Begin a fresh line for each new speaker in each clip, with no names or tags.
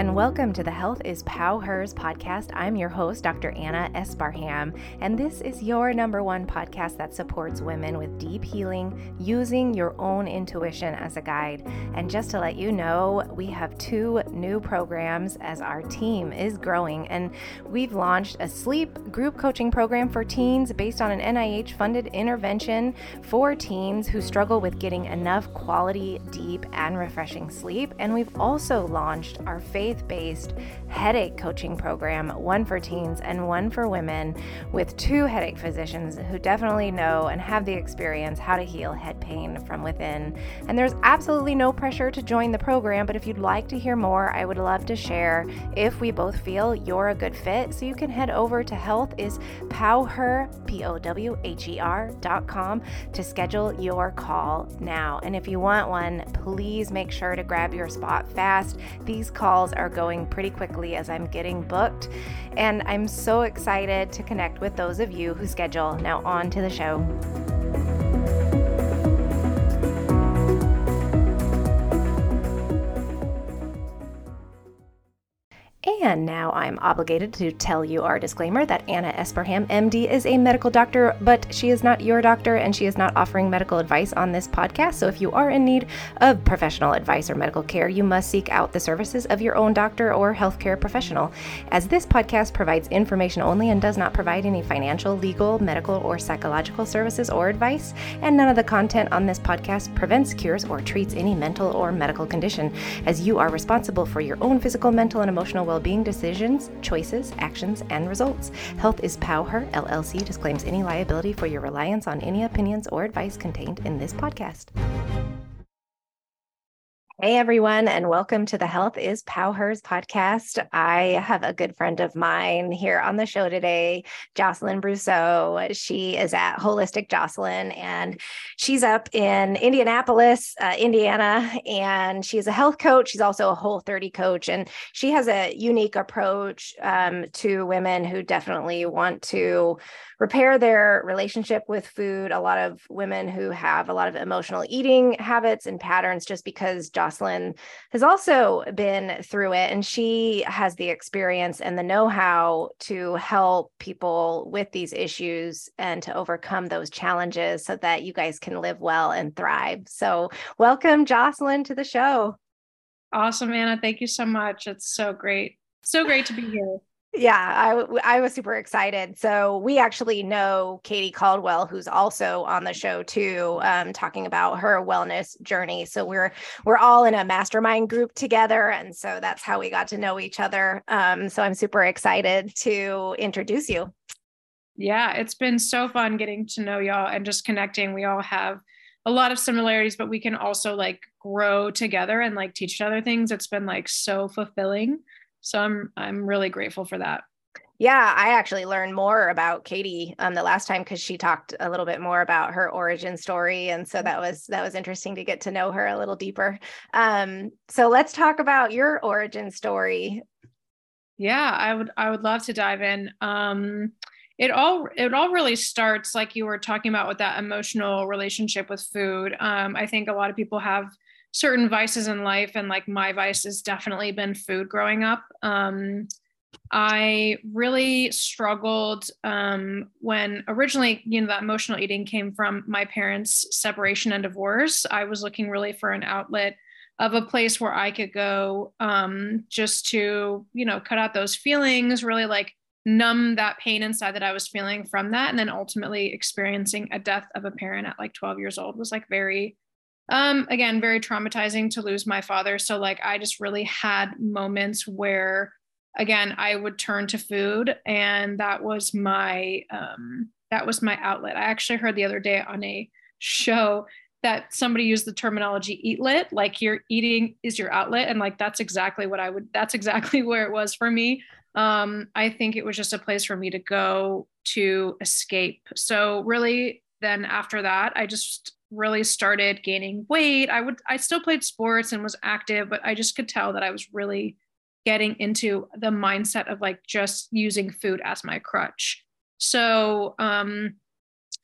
and welcome to the Health is POW Hers podcast. I'm your host, Dr. Anna Esparham, and this is your number one podcast that supports women with deep healing using your own intuition as a guide. And just to let you know, we have two new programs as our team is growing, and we've launched a sleep group coaching program for teens based on an NIH funded intervention for teens who struggle with getting enough quality, deep, and refreshing sleep. And we've also launched our faith based headache coaching program, one for teens and one for women, with two headache physicians who definitely know and have the experience how to heal head pain from within. And there's absolutely no pressure to join the program, but if you'd like to hear more, I would love to share if we both feel you're a good fit. So you can head over to healthispowher, P O W H E R.com to schedule your call now. And if you want one, please make sure to grab your spot fast. These calls are going pretty quickly as I'm getting booked. And I'm so excited to connect with those of you who schedule. Now, on to the show. And now I'm obligated to tell you our disclaimer that Anna Esparham, MD, is a medical doctor, but she is not your doctor and she is not offering medical advice on this podcast. So if you are in need of professional advice or medical care, you must seek out the services of your own doctor or healthcare professional. As this podcast provides information only and does not provide any financial, legal, medical, or psychological services or advice, and none of the content on this podcast prevents, cures, or treats any mental or medical condition, as you are responsible for your own physical, mental, and emotional well being decisions, choices, actions, and results. Health is Power LLC disclaims any liability for your reliance on any opinions or advice contained in this podcast. Hey, everyone, and welcome to the Health is PowHers podcast. I have a good friend of mine here on the show today, Jocelyn Brousseau. She is at Holistic Jocelyn, and she's up in Indianapolis, uh, Indiana, and she's a health coach. She's also a Whole 30 coach, and she has a unique approach um, to women who definitely want to repair their relationship with food. A lot of women who have a lot of emotional eating habits and patterns, just because Jocelyn has also been through it and she has the experience and the know how to help people with these issues and to overcome those challenges so that you guys can live well and thrive. So, welcome, Jocelyn, to the show.
Awesome, Anna. Thank you so much. It's so great. So great to be here.
Yeah, I, I was super excited. So we actually know Katie Caldwell, who's also on the show too, um, talking about her wellness journey. So we're we're all in a mastermind group together, and so that's how we got to know each other. Um, so I'm super excited to introduce you.
Yeah, it's been so fun getting to know y'all and just connecting. We all have a lot of similarities, but we can also like grow together and like teach each other things. It's been like so fulfilling. So I'm I'm really grateful for that.
Yeah, I actually learned more about Katie um, the last time because she talked a little bit more about her origin story, and so that was that was interesting to get to know her a little deeper. Um, so let's talk about your origin story.
Yeah, I would I would love to dive in. Um, it all it all really starts like you were talking about with that emotional relationship with food. Um, I think a lot of people have certain vices in life and like my vice has definitely been food growing up. Um, i really struggled um, when originally you know that emotional eating came from my parents separation and divorce. I was looking really for an outlet of a place where i could go um, just to you know cut out those feelings really like numb that pain inside that i was feeling from that. And then ultimately experiencing a death of a parent at like 12 years old was like very um again very traumatizing to lose my father. So like i just really had moments where again i would turn to food and that was my um that was my outlet. I actually heard the other day on a show that somebody used the terminology eatlet like your eating is your outlet. And like that's exactly what i would that's exactly where it was for me. Um i think it was just a place for me to go to escape. So really then after that i just really started gaining weight. I would I still played sports and was active, but I just could tell that I was really getting into the mindset of like just using food as my crutch. So um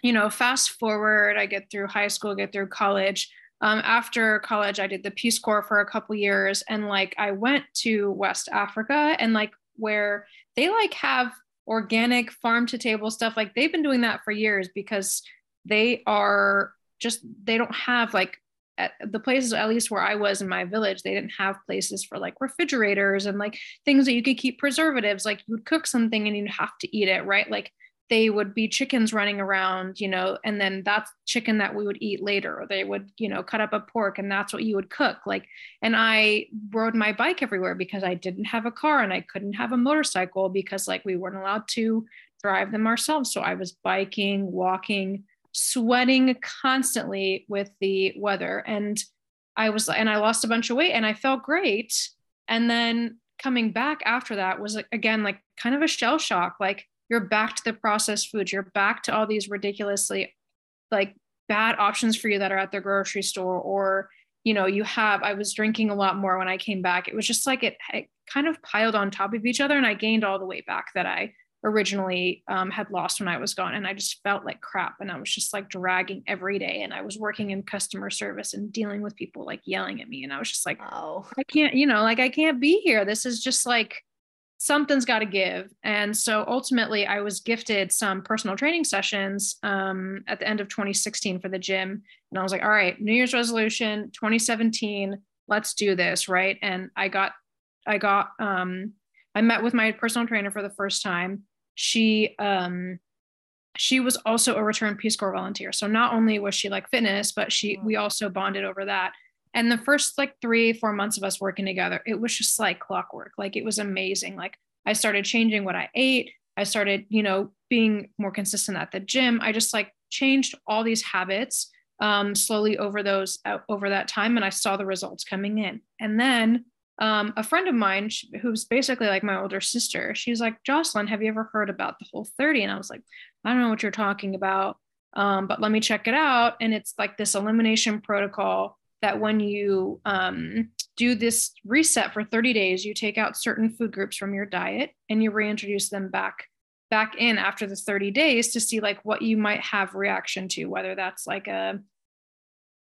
you know, fast forward, I get through high school, get through college. um, after college, I did the Peace Corps for a couple years, and like I went to West Africa and like where they like have organic farm to table stuff. Like they've been doing that for years because they are just they don't have like the places at least where I was in my village, they didn't have places for like refrigerators and like things that you could keep preservatives. Like you would cook something and you'd have to eat it, right? Like they would be chickens running around, you know, and then that's chicken that we would eat later. Or they would, you know, cut up a pork and that's what you would cook. Like, and I rode my bike everywhere because I didn't have a car and I couldn't have a motorcycle because like we weren't allowed to drive them ourselves. So I was biking, walking, sweating constantly with the weather. And I was, and I lost a bunch of weight and I felt great. And then coming back after that was like, again, like kind of a shell shock. Like, you're back to the processed foods you're back to all these ridiculously like bad options for you that are at the grocery store or you know you have i was drinking a lot more when i came back it was just like it, it kind of piled on top of each other and i gained all the weight back that i originally um, had lost when i was gone and i just felt like crap and i was just like dragging every day and i was working in customer service and dealing with people like yelling at me and i was just like oh i can't you know like i can't be here this is just like something's got to give. And so ultimately, I was gifted some personal training sessions um, at the end of 2016 for the gym. And I was like, all right, New Year's resolution 2017, let's do this. Right. And I got, I got, um, I met with my personal trainer for the first time. She, um, she was also a return Peace Corps volunteer. So not only was she like fitness, but she, we also bonded over that. And the first like three, four months of us working together, it was just like clockwork. Like it was amazing. Like I started changing what I ate. I started, you know, being more consistent at the gym. I just like changed all these habits um, slowly over those uh, over that time, and I saw the results coming in. And then um, a friend of mine who's basically like my older sister, she's like, Jocelyn, have you ever heard about the Whole 30? And I was like, I don't know what you're talking about, um, but let me check it out. And it's like this elimination protocol that when you um, do this reset for 30 days, you take out certain food groups from your diet and you reintroduce them back back in after the 30 days to see like what you might have reaction to, whether that's like a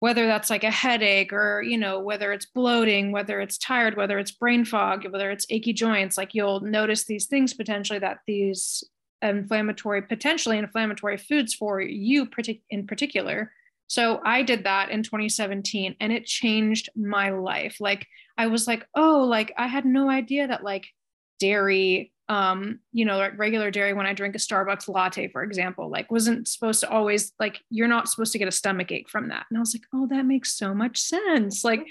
whether that's like a headache or you know whether it's bloating whether it's tired whether it's brain fog whether it's achy joints like you'll notice these things potentially that these inflammatory potentially inflammatory foods for you in particular so I did that in 2017 and it changed my life. Like I was like, oh, like I had no idea that like dairy, um, you know, like regular dairy when I drink a Starbucks latte, for example, like wasn't supposed to always like you're not supposed to get a stomach ache from that. And I was like, oh, that makes so much sense. Like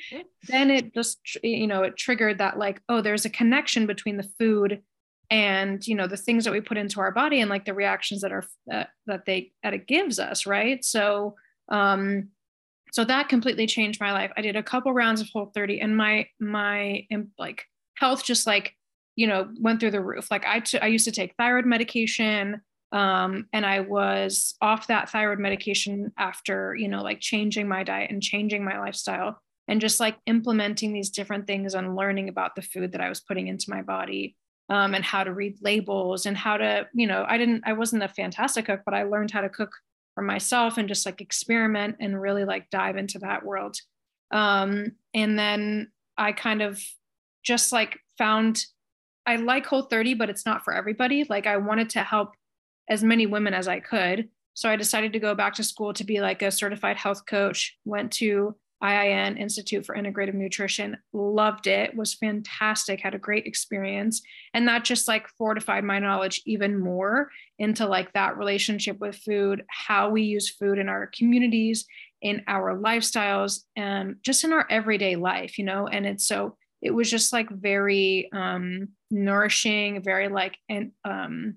then it just, you know, it triggered that like, oh, there's a connection between the food and you know the things that we put into our body and like the reactions that are uh, that they that it gives us right so um, so that completely changed my life. I did a couple rounds of Whole 30, and my my like health just like you know went through the roof. Like I, t- I used to take thyroid medication, um, and I was off that thyroid medication after you know like changing my diet and changing my lifestyle and just like implementing these different things and learning about the food that I was putting into my body. Um, and how to read labels and how to, you know, I didn't, I wasn't a fantastic cook, but I learned how to cook for myself and just like experiment and really like dive into that world. Um, and then I kind of just like found I like Whole 30, but it's not for everybody. Like I wanted to help as many women as I could. So I decided to go back to school to be like a certified health coach, went to IIN Institute for Integrative Nutrition. Loved it, was fantastic, had a great experience. And that just like fortified my knowledge even more into like that relationship with food, how we use food in our communities, in our lifestyles, and just in our everyday life, you know? And it's so, it was just like very um, nourishing, very like, and um,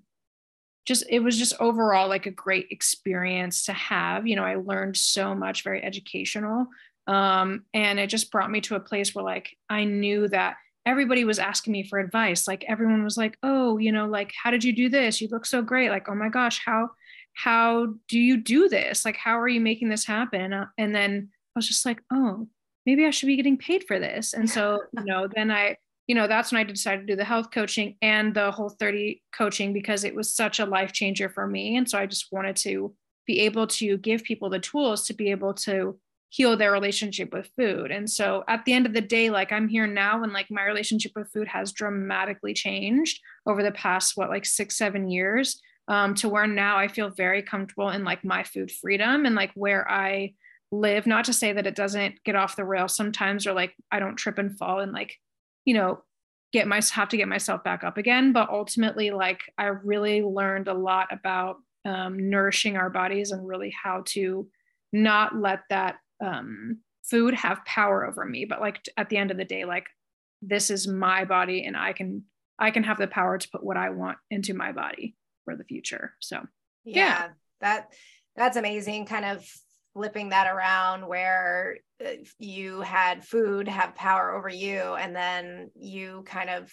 just it was just overall like a great experience to have you know i learned so much very educational um, and it just brought me to a place where like I knew that everybody was asking me for advice. Like everyone was like, "Oh, you know, like how did you do this? You look so great." Like, "Oh my gosh, how how do you do this? Like how are you making this happen?" Uh, and then I was just like, "Oh, maybe I should be getting paid for this." And so, you know, then I you know, that's when I decided to do the health coaching and the whole 30 coaching because it was such a life changer for me. And so I just wanted to be able to give people the tools to be able to heal their relationship with food. And so at the end of the day, like I'm here now and like my relationship with food has dramatically changed over the past, what, like six, seven years um, to where now I feel very comfortable in like my food freedom and like where I live. Not to say that it doesn't get off the rail sometimes or like I don't trip and fall and like, you know, get my have to get myself back up again. But ultimately, like I really learned a lot about um, nourishing our bodies and really how to not let that um, food have power over me. But like at the end of the day, like this is my body and I can I can have the power to put what I want into my body for the future. So
yeah, yeah. that that's amazing. Kind of flipping that around where uh, you had food have power over you and then you kind of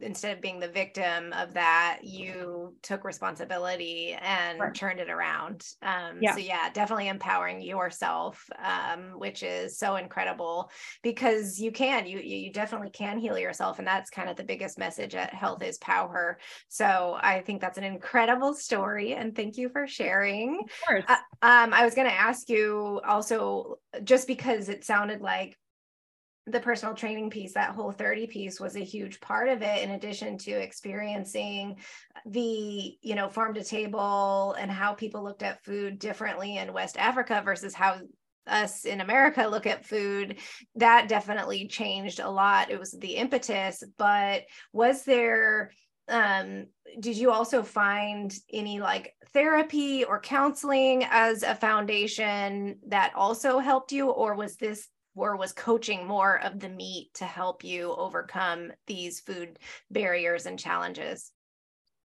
instead of being the victim of that, you took responsibility and right. turned it around. Um, yeah. So yeah, definitely empowering yourself, um, which is so incredible because you can, you you definitely can heal yourself, and that's kind of the biggest message at Health is Power. So I think that's an incredible story, and thank you for sharing. Of course. Uh, um, I was going to ask you also, just because it sounded like the personal training piece, that whole 30 piece was a huge part of it, in addition to experiencing the, you know, farm to table and how people looked at food differently in West Africa versus how us in America look at food, that definitely changed a lot. It was the impetus, but was there um did you also find any like therapy or counseling as a foundation that also helped you or was this or was coaching more of the meat to help you overcome these food barriers and challenges?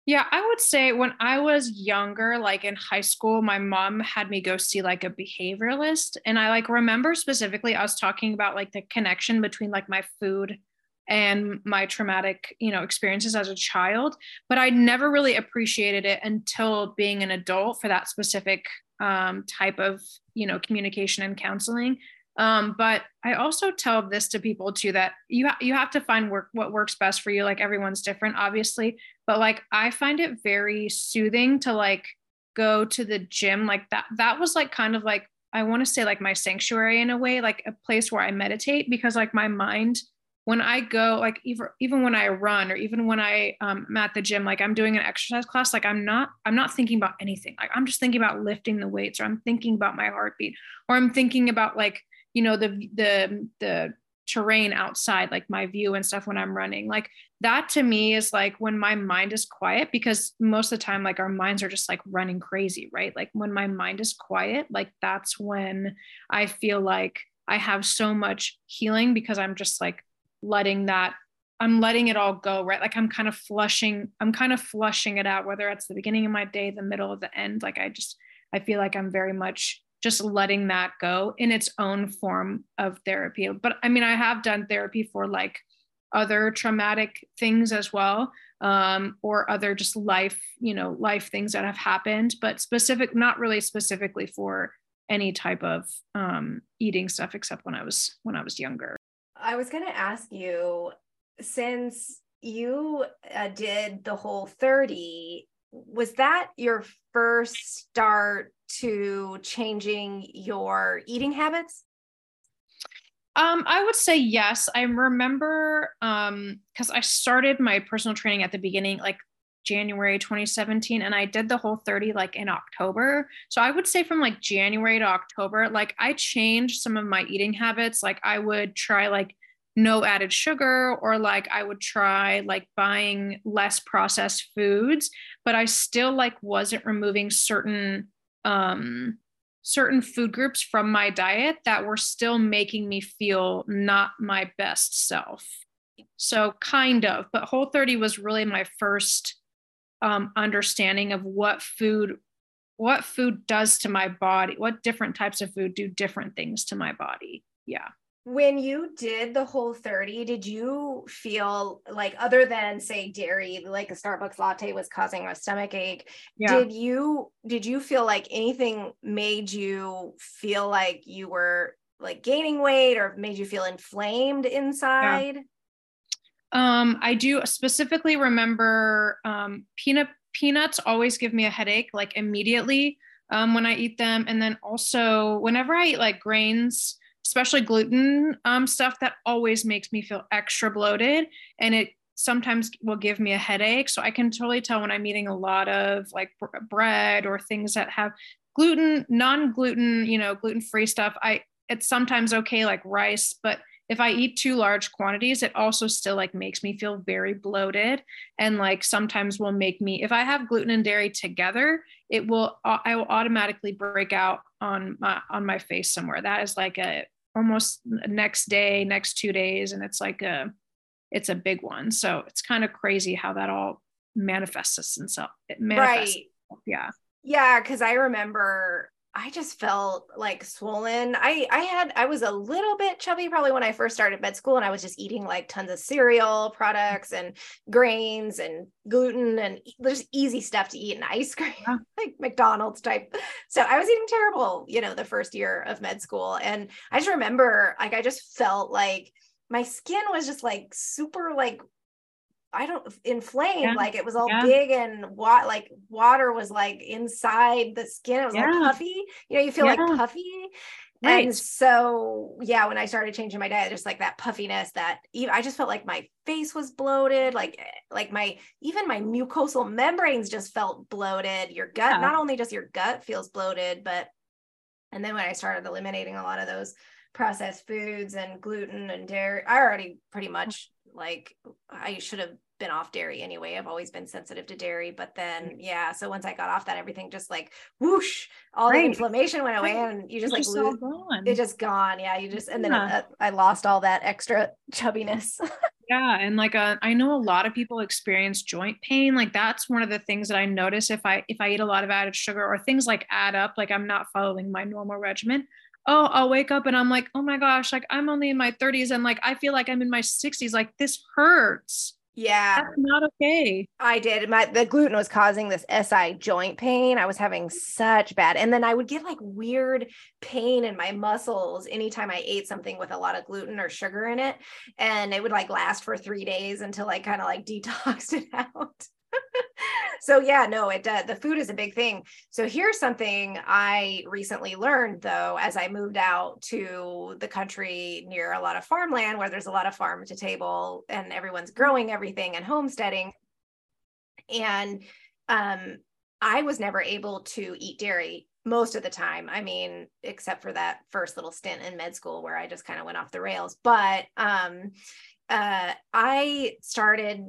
Yeah, I would say when I was younger, like in high school, my mom had me go see like a behavioralist. And I like remember specifically, I was talking about like the connection between like my food and my traumatic, you know, experiences as a child. But I never really appreciated it until being an adult for that specific um, type of, you know, communication and counseling. Um, but I also tell this to people too that you ha- you have to find work what works best for you. Like everyone's different, obviously, but like I find it very soothing to like go to the gym. Like that that was like kind of like I want to say like my sanctuary in a way, like a place where I meditate because like my mind when I go like even even when I run or even when I um, am at the gym, like I'm doing an exercise class, like I'm not I'm not thinking about anything. Like I'm just thinking about lifting the weights, or I'm thinking about my heartbeat, or I'm thinking about like you know the the the terrain outside like my view and stuff when i'm running like that to me is like when my mind is quiet because most of the time like our minds are just like running crazy right? Like when my mind is quiet like that's when i feel like i have so much healing because i'm just like letting that i'm letting it all go right? Like i'm kind of flushing i'm kind of flushing it out whether it's the beginning of my day the middle of the end like i just i feel like i'm very much just letting that go in its own form of therapy. But I mean, I have done therapy for like other traumatic things as well, um, or other just life, you know, life things that have happened, but specific, not really specifically for any type of um, eating stuff, except when I was when I was younger.
I was going to ask you, since you uh, did the whole 30 was that your first start to changing your eating habits?
Um, I would say yes. I remember um because I started my personal training at the beginning, like January 2017, and I did the whole 30 like in October. So I would say from like January to October, like I changed some of my eating habits. Like I would try like no added sugar or like i would try like buying less processed foods but i still like wasn't removing certain um certain food groups from my diet that were still making me feel not my best self. So kind of but whole 30 was really my first um, understanding of what food what food does to my body what different types of food do different things to my body. Yeah
when you did the whole 30 did you feel like other than say dairy like a starbucks latte was causing a stomach ache yeah. did you did you feel like anything made you feel like you were like gaining weight or made you feel inflamed inside
yeah. um i do specifically remember um peanut peanuts always give me a headache like immediately um, when I eat them. And then also whenever I eat like grains, especially gluten um, stuff, that always makes me feel extra bloated. And it sometimes will give me a headache. So I can totally tell when I'm eating a lot of like bread or things that have gluten, non-gluten, you know, gluten-free stuff. I it's sometimes okay like rice, but if I eat too large quantities, it also still like makes me feel very bloated and like sometimes will make me if I have gluten and dairy together, it will I will automatically break out on my on my face somewhere. That is like a almost next day, next 2 days and it's like a it's a big one. So it's kind of crazy how that all manifests itself. It manifests. Right. Itself. Yeah.
Yeah, because I remember I just felt like swollen. I I had I was a little bit chubby probably when I first started med school and I was just eating like tons of cereal products and grains and gluten and just easy stuff to eat and ice cream yeah. like McDonald's type. So I was eating terrible, you know, the first year of med school and I just remember like I just felt like my skin was just like super like I don't inflamed yeah. like it was all yeah. big and what like water was like inside the skin it was yeah. like puffy you know you feel like puffy right. and so yeah when I started changing my diet just like that puffiness that even I just felt like my face was bloated like like my even my mucosal membranes just felt bloated your gut not only just your gut feels bloated but and then when I started eliminating a lot of those processed foods and gluten and dairy. I already pretty much like I should have been off dairy anyway. I've always been sensitive to dairy, but then mm. yeah, so once I got off that, everything just like whoosh, all right. the inflammation went away, and you just it's like just lose, it just gone. Yeah, you just and then yeah. it, uh, I lost all that extra chubbiness.
yeah, and like uh, I know a lot of people experience joint pain. Like that's one of the things that I notice if I if I eat a lot of added sugar or things like add up. Like I'm not following my normal regimen oh, I'll wake up and I'm like, oh my gosh, like I'm only in my 30s and like I feel like I'm in my 60s. Like this hurts.
Yeah.
That's not okay.
I did. My the gluten was causing this SI joint pain. I was having such bad. And then I would get like weird pain in my muscles anytime I ate something with a lot of gluten or sugar in it. And it would like last for three days until I kind of like detoxed it out so yeah, no, it does. The food is a big thing. So here's something I recently learned though, as I moved out to the country near a lot of farmland where there's a lot of farm to table and everyone's growing everything and homesteading. And um, I was never able to eat dairy most of the time. I mean, except for that first little stint in med school where I just kind of went off the rails. But um, uh, I started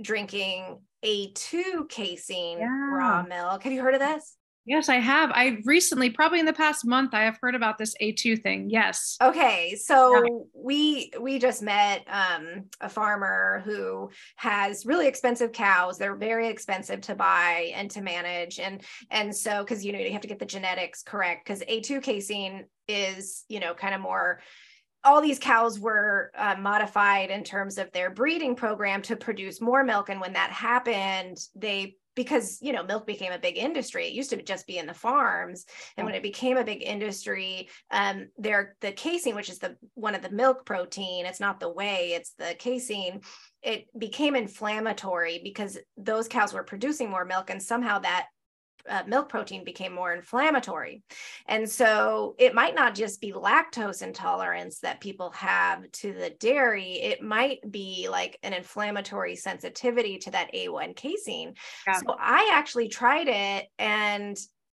drinking a2 casein yeah. raw milk. Have you heard of this?
Yes, I have. I recently, probably in the past month, I have heard about this A2 thing. Yes.
Okay. So yeah. we we just met um, a farmer who has really expensive cows. They're very expensive to buy and to manage. And and so because you know you have to get the genetics correct because A2 casein is, you know, kind of more all these cows were uh, modified in terms of their breeding program to produce more milk. And when that happened they because you know milk became a big industry it used to just be in the farms. And when it became a big industry um there the casein which is the one of the milk protein it's not the whey it's the casein it became inflammatory because those cows were producing more milk. And somehow that uh, milk protein became more inflammatory. And so it might not just be lactose intolerance that people have to the dairy, it might be like an inflammatory sensitivity to that A1 casein. Yeah. So I actually tried it and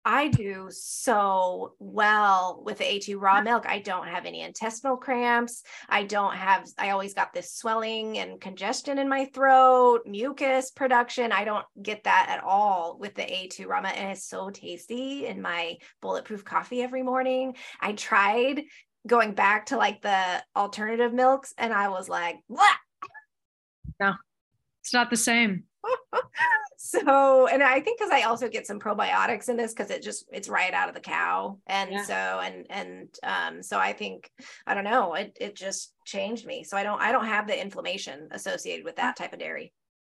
I do so well with the A2 raw milk. I don't have any intestinal cramps. I don't have, I always got this swelling and congestion in my throat, mucus production. I don't get that at all with the A2 raw milk. And it's so tasty in my bulletproof coffee every morning. I tried going back to like the alternative milks and I was like, what?
No, it's not the same.
so and i think because i also get some probiotics in this because it just it's right out of the cow and yeah. so and and um so i think i don't know it it just changed me so i don't i don't have the inflammation associated with that type of dairy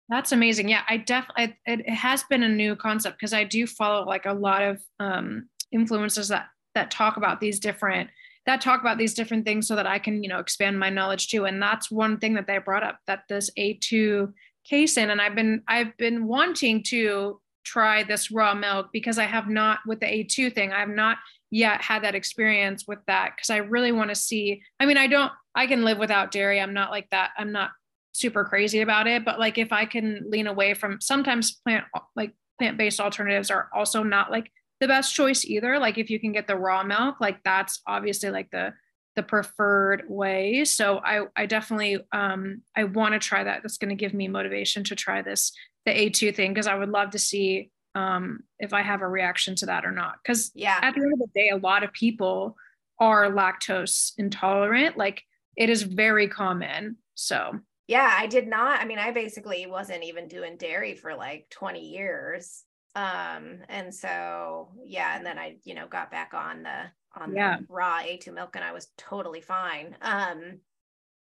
that's amazing yeah i definitely it, it has been a new concept because i do follow like a lot of um influencers that that talk about these different that talk about these different things so that I can, you know, expand my knowledge too. And that's one thing that they brought up that this A2 casein and i've been i've been wanting to try this raw milk because I have not with the A2 thing, I have not yet had that experience with that because I really want to see. I mean, I don't, I can live without dairy. I'm not like that. I'm not super crazy about it, but like if I can lean away from sometimes plant like plant-based alternatives are also not like the best choice either. Like if you can get the raw milk, like that's obviously like the the preferred way. So I I definitely um I want to try that. That's going to give me motivation to try this the A2 thing because I would love to see um if I have a reaction to that or not. Because
yeah,
at the end of the day, a lot of people are lactose intolerant. Like it is very common. So
yeah, I did not. I mean, I basically wasn't even doing dairy for like 20 years. Um, and so yeah, and then I, you know, got back on the on yeah. the raw A2 milk and I was totally fine. Um,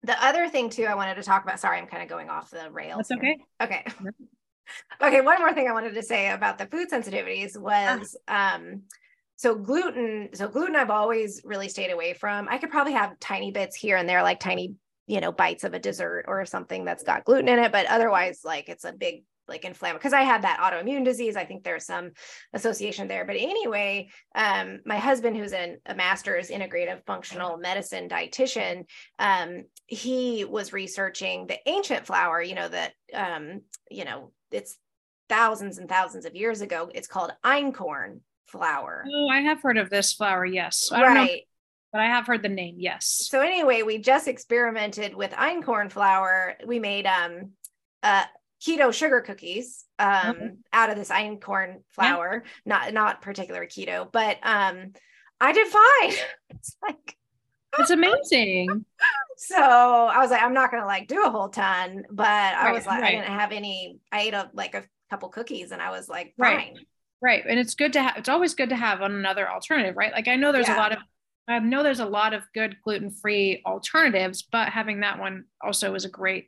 the other thing too, I wanted to talk about, sorry, I'm kind of going off the rails.
That's okay.
Here. Okay. okay. One more thing I wanted to say about the food sensitivities was, ah. um, so gluten, so gluten I've always really stayed away from. I could probably have tiny bits here and there, like tiny, you know, bites of a dessert or something that's got gluten in it, but otherwise like it's a big like inflammatory because I had that autoimmune disease. I think there's some association there. But anyway, um, my husband, who's an, a master's integrative functional medicine dietitian, um, he was researching the ancient flour, you know, that, um, you know, it's thousands and thousands of years ago. It's called einkorn flour.
Oh, I have heard of this flour. Yes. I right. Know, but I have heard the name. Yes.
So anyway, we just experimented with einkorn flour. We made um uh keto sugar cookies um, mm-hmm. out of this einkorn flour, yeah. not not particular keto, but um, I did fine. it's like
it's amazing.
so I was like, I'm not gonna like do a whole ton, but I right, was like, right. I didn't have any. I ate a like a couple cookies, and I was like, fine.
Right. Right. And it's good to have. It's always good to have another alternative, right? Like I know there's yeah. a lot of. I know there's a lot of good gluten-free alternatives, but having that one also is a great,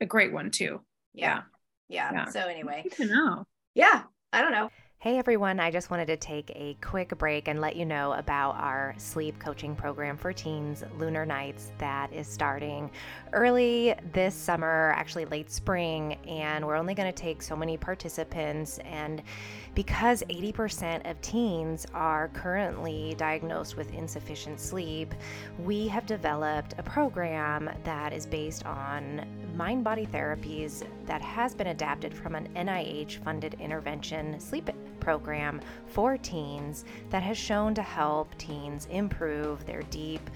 a great one too.
Yeah. Yeah. yeah. So anyway.
Good to know.
Yeah. I don't know.
Hey everyone, I just wanted to take a quick break and let you know about our sleep coaching program for teens, Lunar Nights, that is starting early this summer, actually late spring, and we're only going to take so many participants. And because 80% of teens are currently diagnosed with insufficient sleep, we have developed a program that is based on mind body therapies that has been adapted from an NIH funded intervention sleep program for teens that has shown to help teens improve their deep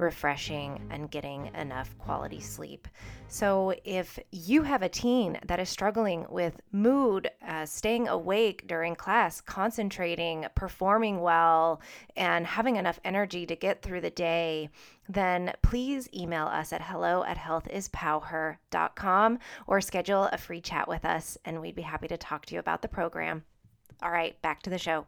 refreshing, and getting enough quality sleep. So, if you have a teen that is struggling with mood, uh, staying awake during class, concentrating, performing well, and having enough energy to get through the day, then please email us at hello at healthispowher.com or schedule a free chat with us, and we'd be happy to talk to you about the program. All right, back to the show.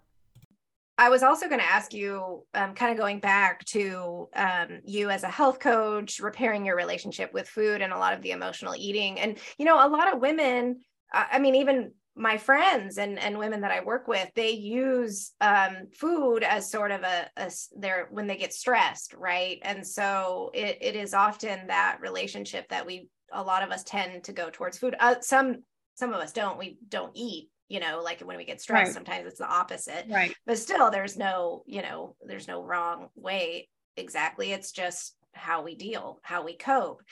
I was also going to ask you, um, kind of going back to um, you as a health coach, repairing your relationship with food and a lot of the emotional eating. And, you know, a lot of women, I mean, even my friends and, and women that I work with, they use um, food as sort of a, a their when they get stressed, right? And so it, it is often that relationship that we, a lot of us tend to go towards food. Uh, some some of us don't. We don't eat you know like when we get stressed right. sometimes it's the opposite.
Right.
But still there's no you know there's no wrong way. Exactly it's just how we deal how we cope.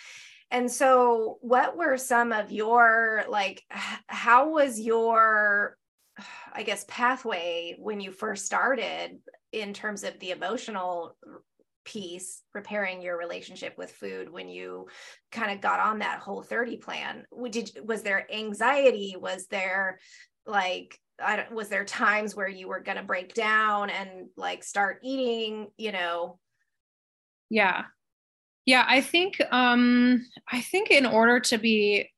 And so what were some of your like how was your i guess pathway when you first started in terms of the emotional piece repairing your relationship with food when you kind of got on that whole 30 plan? Did was there anxiety? Was there like I was there times where you were going to break down and like start eating, you know?
Yeah. Yeah, I think um I think in order to be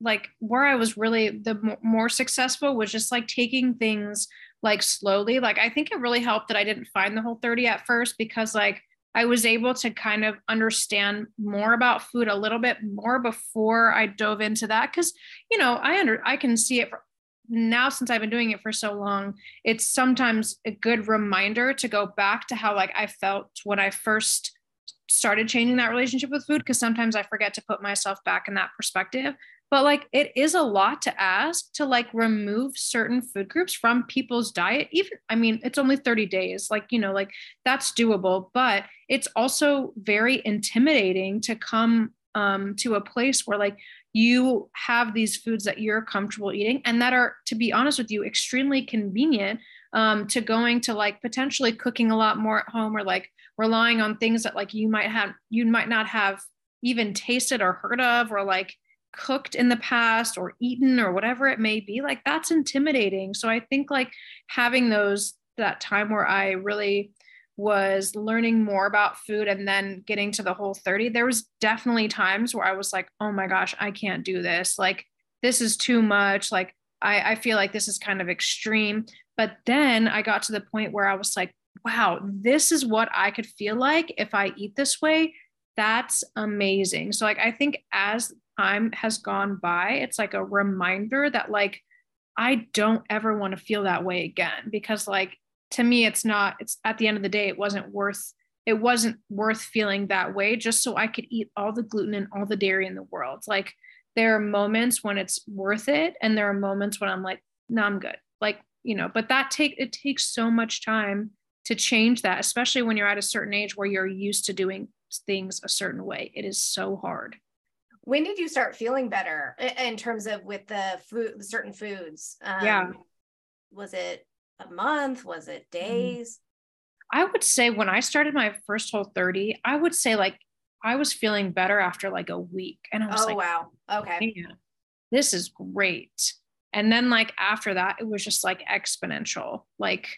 like where I was really the more successful was just like taking things like slowly. Like I think it really helped that I didn't find the whole 30 at first because like I was able to kind of understand more about food a little bit more before I dove into that cuz you know, I under I can see it now since I've been doing it for so long, it's sometimes a good reminder to go back to how like I felt when I first started changing that relationship with food because sometimes I forget to put myself back in that perspective. but like it is a lot to ask to like remove certain food groups from people's diet even i mean it's only 30 days like you know like that's doable but it's also very intimidating to come um, to a place where like you have these foods that you're comfortable eating and that are to be honest with you extremely convenient um, to going to like potentially cooking a lot more at home or like relying on things that like you might have you might not have even tasted or heard of or like cooked in the past or eaten or whatever it may be like that's intimidating. So i think like having those that time where i really was learning more about food and then getting to the whole 30 there was definitely times where i was like oh my gosh i can't do this. Like this is too much. Like i i feel like this is kind of extreme. But then i got to the point where i was like wow this is what i could feel like if i eat this way. That's amazing. So like i think as time has gone by it's like a reminder that like i don't ever want to feel that way again because like to me it's not it's at the end of the day it wasn't worth it wasn't worth feeling that way just so i could eat all the gluten and all the dairy in the world. Like there are moments when it's worth it and there are moments when i'm like no i'm good. Like you know but that take it takes so much time to change that especially when you're at a certain age where you're used to doing things a certain way. It is so hard.
When did you start feeling better in terms of with the food certain foods?
Um, yeah
was it a month? Was it mm-hmm. days?
I would say when i started my first whole 30 i would say like i was feeling better after like a week and i was
oh
like
wow. Okay.
This is great. And then like after that it was just like exponential. Like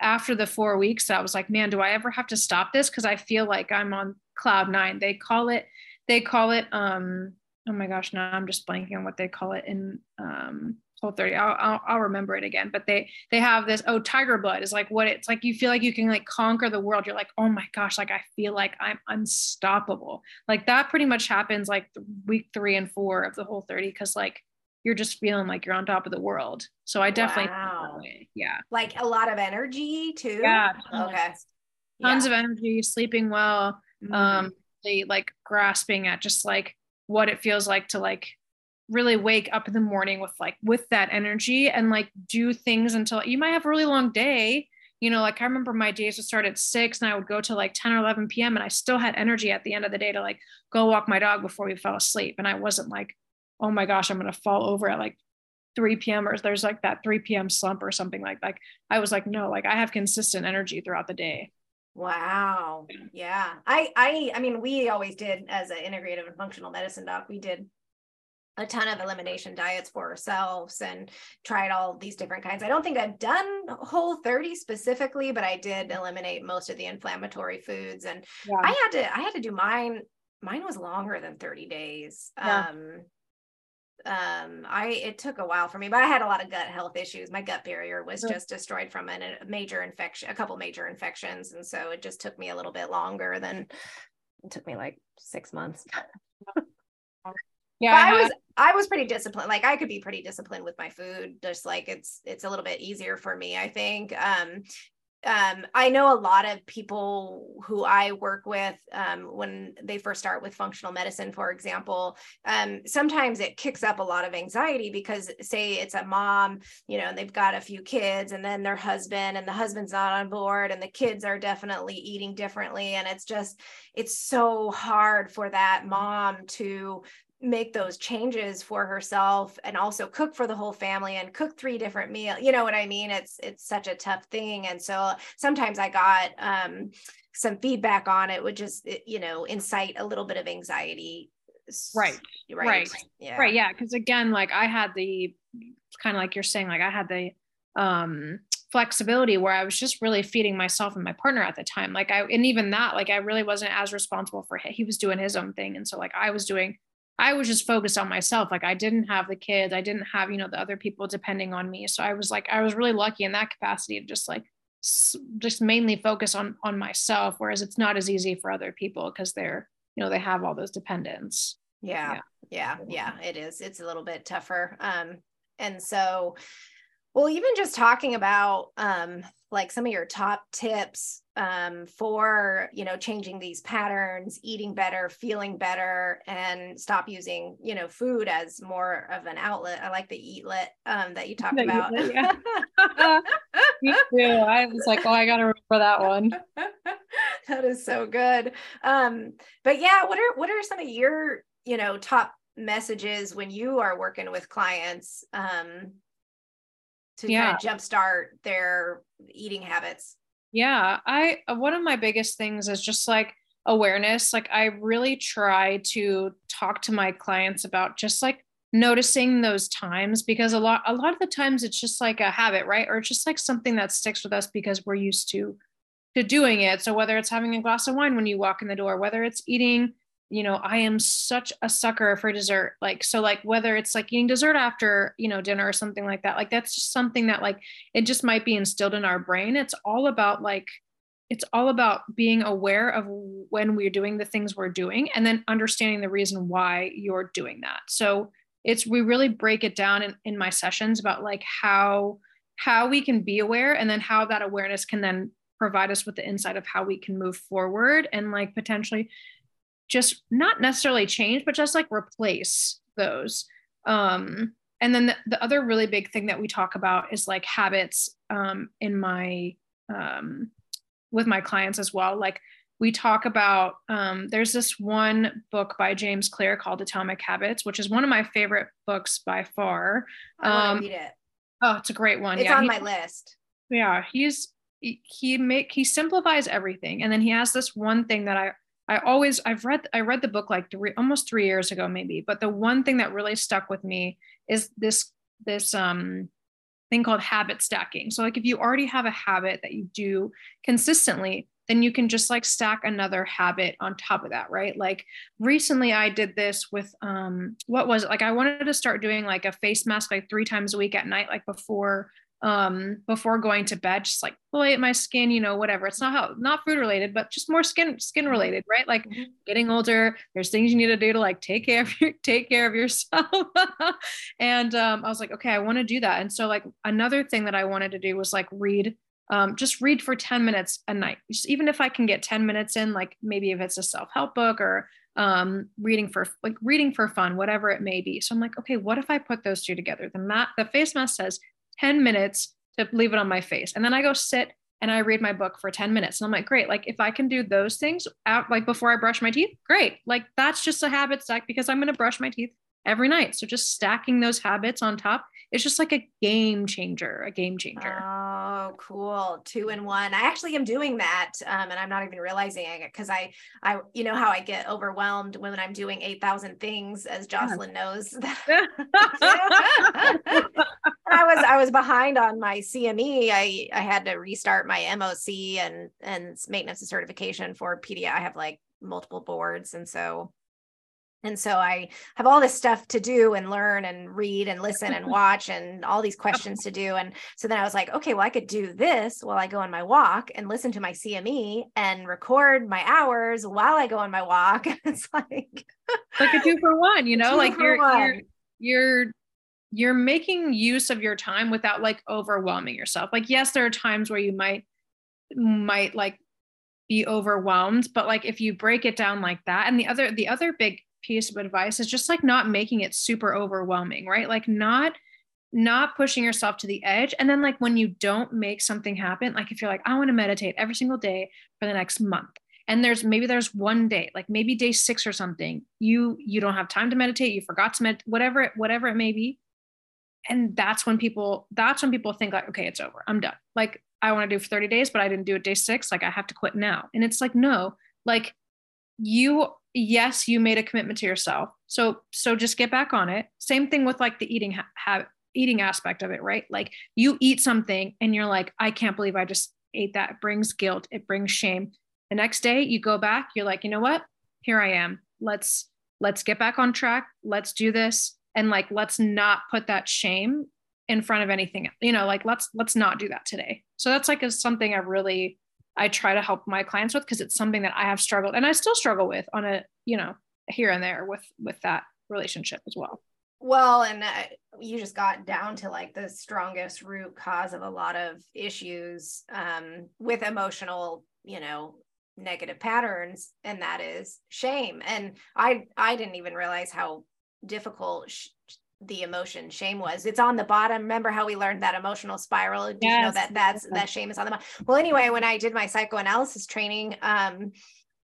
after the four weeks i was like man do i ever have to stop this? Because i feel like i'm on cloud nine. They call it they call it um oh my gosh now i'm just blanking on what they call it in um whole 30 I'll, I'll, I'll remember it again but they they have this oh tiger blood is like what it's like you feel like you can like conquer the world. You're like oh my gosh like i feel like i'm unstoppable. Like that pretty much happens like week three and four of the whole 30 because like you're just feeling like you're on top of the world. So i definitely
wow.
yeah.
Like a lot of energy too?
Yeah
okay.
Tons yeah. of energy sleeping well mm. um really like grasping at just like what it feels like to like really wake up in the morning with like with that energy and like do things until you might have a really long day. You know like i remember my days would start at 6 and i would go to like 10 or 11 p.m and i still had energy at the end of the day to like go walk my dog before we fell asleep. And i wasn't like oh my gosh i'm going to fall over at like 3 p.m or there's like that 3 p.m slump or something like like i was like no like i have consistent energy throughout the day
wow yeah i i i mean we always did as an integrative and functional medicine doc we did a ton of elimination diets for ourselves and tried all these different kinds. I don't think I've done whole 30 specifically, but I did eliminate most of the inflammatory foods and yeah. I had to I had to do mine mine was longer than 30 days. Yeah. Um um I it took a while for me, but I had a lot of gut health issues. My gut barrier was just destroyed from an, a major infection, a couple major infections and so it just took me a little bit longer than it took me like 6 months. yeah I was I was pretty disciplined. Like I could be pretty disciplined with my food. Just like it's it's a little bit easier for me. I think. Um, um, I know a lot of people who I work with um, when they first start with functional medicine, for example. Um, sometimes it kicks up a lot of anxiety because, say, it's a mom, you know, and they've got a few kids, and then their husband, and the husband's not on board, and the kids are definitely eating differently, and it's just, it's so hard for that mom to make those changes for herself and also cook for the whole family and cook three different meals you know what i mean it's it's such a tough thing and so sometimes i got um, some feedback on it would just you know incite a little bit of anxiety
right right right yeah right yeah because again like i had the kind of like you're saying like i had the um flexibility where I was just really feeding myself and my partner at the time. Like I, and even that, like I really wasn't as responsible for him. He was doing his own thing. And so like I was doing I was just focused on myself. Like I didn't have the kids, I didn't have, you know, the other people depending on me. So I was like, I was really lucky in that capacity to just like, just mainly focus on on myself. Whereas it's not as easy for other people because they're, you know, they have all those dependents.
Yeah, yeah, yeah, yeah. It is. It's a little bit tougher. Um, and so, well, even just talking about um, like some of your top tips um, for you know changing these patterns eating better feeling better and stop using you know food as more of an outlet. I like the eatlet um, that you talked about. yeah.
me too. I was like oh i gotta remember that one.
That is so good. Um, but yeah what are what are some of your you know top messages when you are working with clients um, to yeah. kind of jumpstart their eating habits
yeah, I uh, one of my biggest things is just like awareness. Like I really try to talk to my clients about just like noticing those times because a lot a lot of the times it's just like a habit, right? Or just like something that sticks with us because we're used to to doing it. So whether it's having a glass of wine when you walk in the door, whether it's eating you know i am such a sucker for dessert like so like whether it's like eating dessert after you know dinner or something like that like that's just something that like it just might be instilled in our brain. It's all about like it's all about being aware of when we're doing the things we're doing and then understanding the reason why you're doing that. So it's we really break it down in, in my sessions about like how how we can be aware and then how that awareness can then provide us with the insight of how we can move forward and like potentially just not necessarily change, but just like replace those. Um, and then the, the, other really big thing that we talk about is like habits um, in my um, with my clients as well. Like we talk about um, there's this one book by James Clear called Atomic Habits, which is one of my favorite books by far.
I want to um, read it.
Oh, it's a great one.
It's yeah, on my list.
Yeah, he's he make he simplifies everything, and then he has this one thing that I I always I've read I read the book like three almost three years ago maybe, but the one thing that really stuck with me is this this um thing called habit stacking. So like if you already have a habit that you do consistently, then you can just like stack another habit on top of that, right? Like recently I did this with um what was it? Like I wanted to start doing like a face mask like 3 times a week at night like before um, before going to bed, just like at my skin, you know, whatever. It's not how not food related, but just more skin skin mm-hmm. related, right? Like mm-hmm. getting older, there's things you need to do to like take care of your take care of yourself. and um, I was like, okay, I want to do that. And so like another thing that I wanted to do was like read um, just read for 10 minutes a night. Just, even if I can get 10 minutes in, like maybe if it's a self-help book or um, reading for like reading for fun, whatever it may be. So I'm like, okay, what if I put those two together? The mat, the face mask says 10 minutes to leave it on my face. And then I go sit and I read my book for 10 minutes. And I'm like, great. Like if I can do those things out like before I brush my teeth, great. Like that's just a habit stack because I'm going to brush my teeth every night. So just stacking those habits on top it's just like a game changer, a game changer.
Oh, cool. Two in one. I actually am doing that. Um, and I'm not even realizing it because I, I, you know how I get overwhelmed when I'm doing 8,000 things as Jocelyn yeah. knows. I was, I was behind on my CME. I, I had to restart my MOC and, and maintenance and certification for PDI. I have like multiple boards. And so and so I have all this stuff to do and learn and read and listen and watch and all these questions to do. And so then I was like, okay, well, I could do this while I go on my walk and listen to my CME and record my hours while I go on my walk. it's like
like a two for one, you know, like you're, you're you're you're making use of your time without like overwhelming yourself. Like, yes, there are times where you might might like be overwhelmed, but like if you break it down like that, and the other the other big piece of advice is just like not making it super overwhelming, right? Like not not pushing yourself to the edge. And then like when you don't make something happen like if you're like i want to meditate every single day for the next month and there's maybe there's one day like maybe day 6 or something you you don't have time to meditate you forgot to med whatever it, whatever it may be and that's when people that's when people think like okay it's over i'm done. Like i want to do for 30 days but i didn't do it day 6 like i have to quit now. And it's like no like you yes you made a commitment to yourself. So so just get back on it. Same thing with like the eating ha- eating aspect of it right? Like you eat something and you're like i can't believe i just ate that. It brings guilt. It brings shame. The next day you go back you're like you know what? Here i am. Let's let's get back on track. Let's do this. And like let's not put that shame in front of anything you know like let's let's not do that today. So that's like a, something i really I try to help my clients with because it's something that I have struggled and I still struggle with on a, you know, here and there with with that relationship as well.
Well, and uh, you just got down to like the strongest root cause of a lot of issues um, with emotional you know negative patterns and that is shame and i i didn't even realize how difficult sh- the emotion shame was. It's on the bottom. Remember how we learned that emotional spiral? Yes. you know that that's that shame is on the bottom? Well anyway when i did my psychoanalysis training um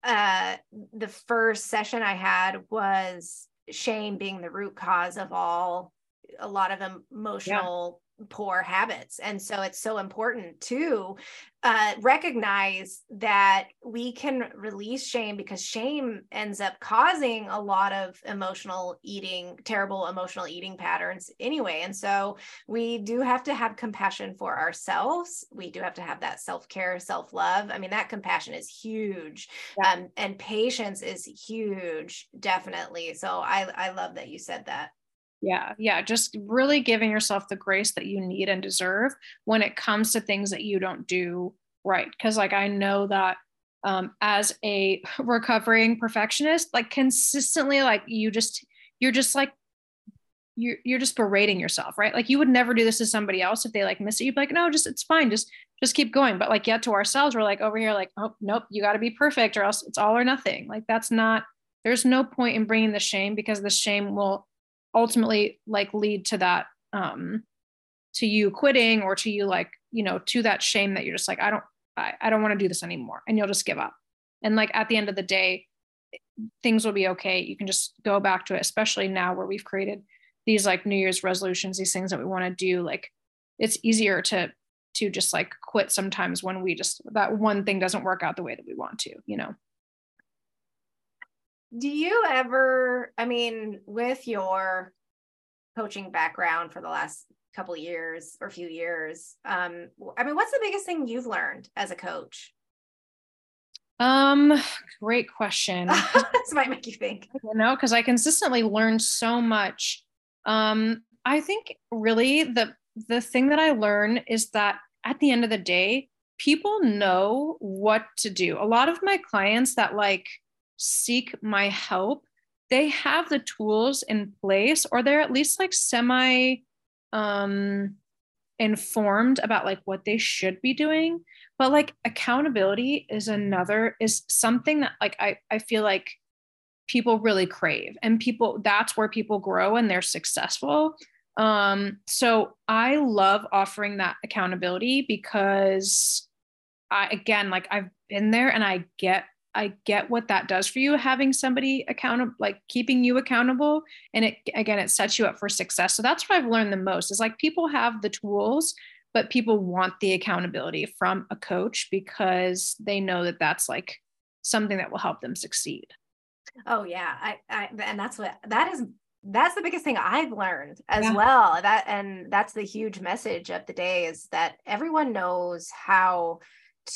uh the first session i had was shame being the root cause of all a lot of emotional poor habits. And so it's so important to uh, recognize that we can release shame because shame ends up causing a lot of emotional eating, terrible emotional eating patterns anyway. And so we do have to have compassion for ourselves. We do have to have that self care, self love. I mean, that compassion is huge. Yeah. Um, and patience is huge, definitely. So I, I love that you said that.
Yeah, yeah, just really giving yourself the grace that you need and deserve when it comes to things that you don't do right. Because, like, I know that um, as a recovering perfectionist, like, consistently, like, you just, you're just like, you're, you're just berating yourself, right? Like, you would never do this to somebody else if they like miss it. You'd be like, no, just, it's fine. Just, just keep going. But, like, yet to ourselves, we're like, over here, like, oh, nope, you got to be perfect or else it's all or nothing. Like, that's not, there's no point in bringing the shame because the shame will ultimately like lead to that um to you quitting or to you like you know to that shame that you're just like i don't i, I don't want to do this anymore and you'll just give up. And like at the end of the day things will be okay. You can just go back to it especially now where we've created these like new year's resolutions these things that we want to do. Like it's easier to to just like quit sometimes when we just that one thing doesn't work out the way that we want to you know
do you ever i mean with your coaching background for the last couple years or few years um i mean what's the biggest thing you've learned as a coach?
Um great question.
This might make you think.
You know because i consistently learn so much. Um i think really the the thing that i learn is that at the end of the day people know what to do. A lot of my clients that like seek my help, they have the tools in place or they're at least like semi um informed about like what they should be doing. But like accountability is another is something that like i i feel like people really crave and people that's where people grow and they're successful. Um so i love offering that accountability because i again like i've been there and i get I get what that does for you, having somebody accountable, like keeping you accountable. And it, again, it sets you up for success. So that's what I've learned the most is like people have the tools, but people want the accountability from a coach because they know that that's like something that will help them succeed.
Oh yeah. I, I and that's what, that is that's the biggest thing I've learned as yeah. well. That and that's the huge message of the day is that everyone knows how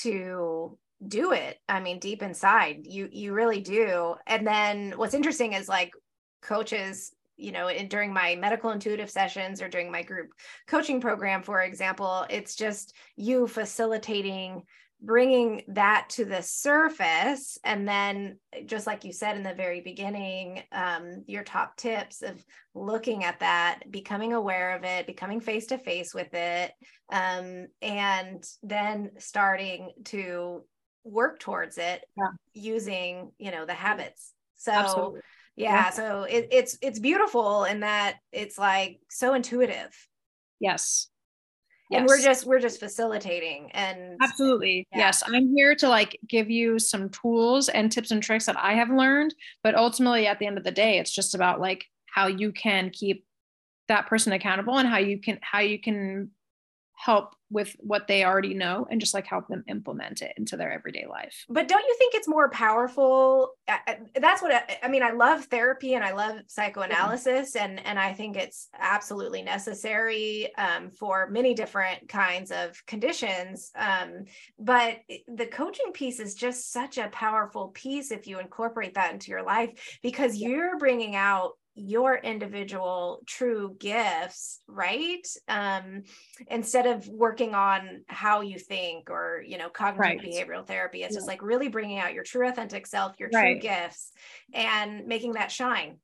to do it i mean deep inside you you really do. And then what's interesting is like coaches you know in, during my medical intuitive sessions or during my group coaching program for example it's just you facilitating bringing that to the surface. And then just like you said in the very beginning um, your top tips of looking at that becoming aware of it becoming face to face with it um, and then starting to work towards it yeah. using you know the habits so Absolutely. yeah, yeah. so it, it's it's beautiful in that it's like so intuitive
yes
and yes. we're just we're just facilitating and
absolutely yeah. yes i'm here to like give you some tools and tips and tricks that i have learned but ultimately at the end of the day it's just about like how you can keep that person accountable and how you can how you can help with what they already know and just like help them implement it into their everyday life.
But don't you think it's more powerful? That's what I, I mean. I love therapy and I love psychoanalysis, yeah. and and I think it's absolutely necessary um, for many different kinds of conditions. Um, but the coaching piece is just such a powerful piece if you incorporate that into your life because yeah. you're bringing out your individual true gifts right um instead of working on how you think or you know cognitive right. behavioral therapy it's yeah. just like really bringing out your true authentic self your true right. gifts and making that shine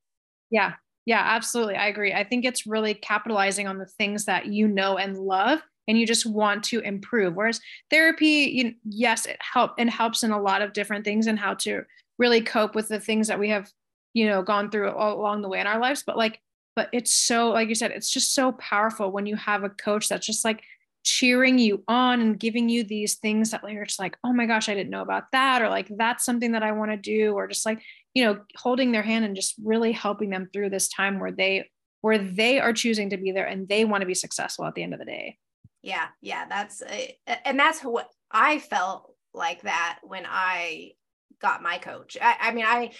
yeah yeah absolutely i agree i think it's really capitalizing on the things that you know and love and you just want to improve whereas therapy you yes it help and helps in a lot of different things and how to really cope with the things that we have you know gone through all along the way in our lives but like but it's so like you said it's just so powerful when you have a coach that's just like cheering you on and giving you these things that you're just like oh my gosh i didn't know about that or like that's something that i want to do or just like you know holding their hand and just really helping them through this time where they where they are choosing to be there and they want to be successful at the end of the day.
Yeah yeah that's uh, and that's what i felt like that when i got my coach. I, I mean i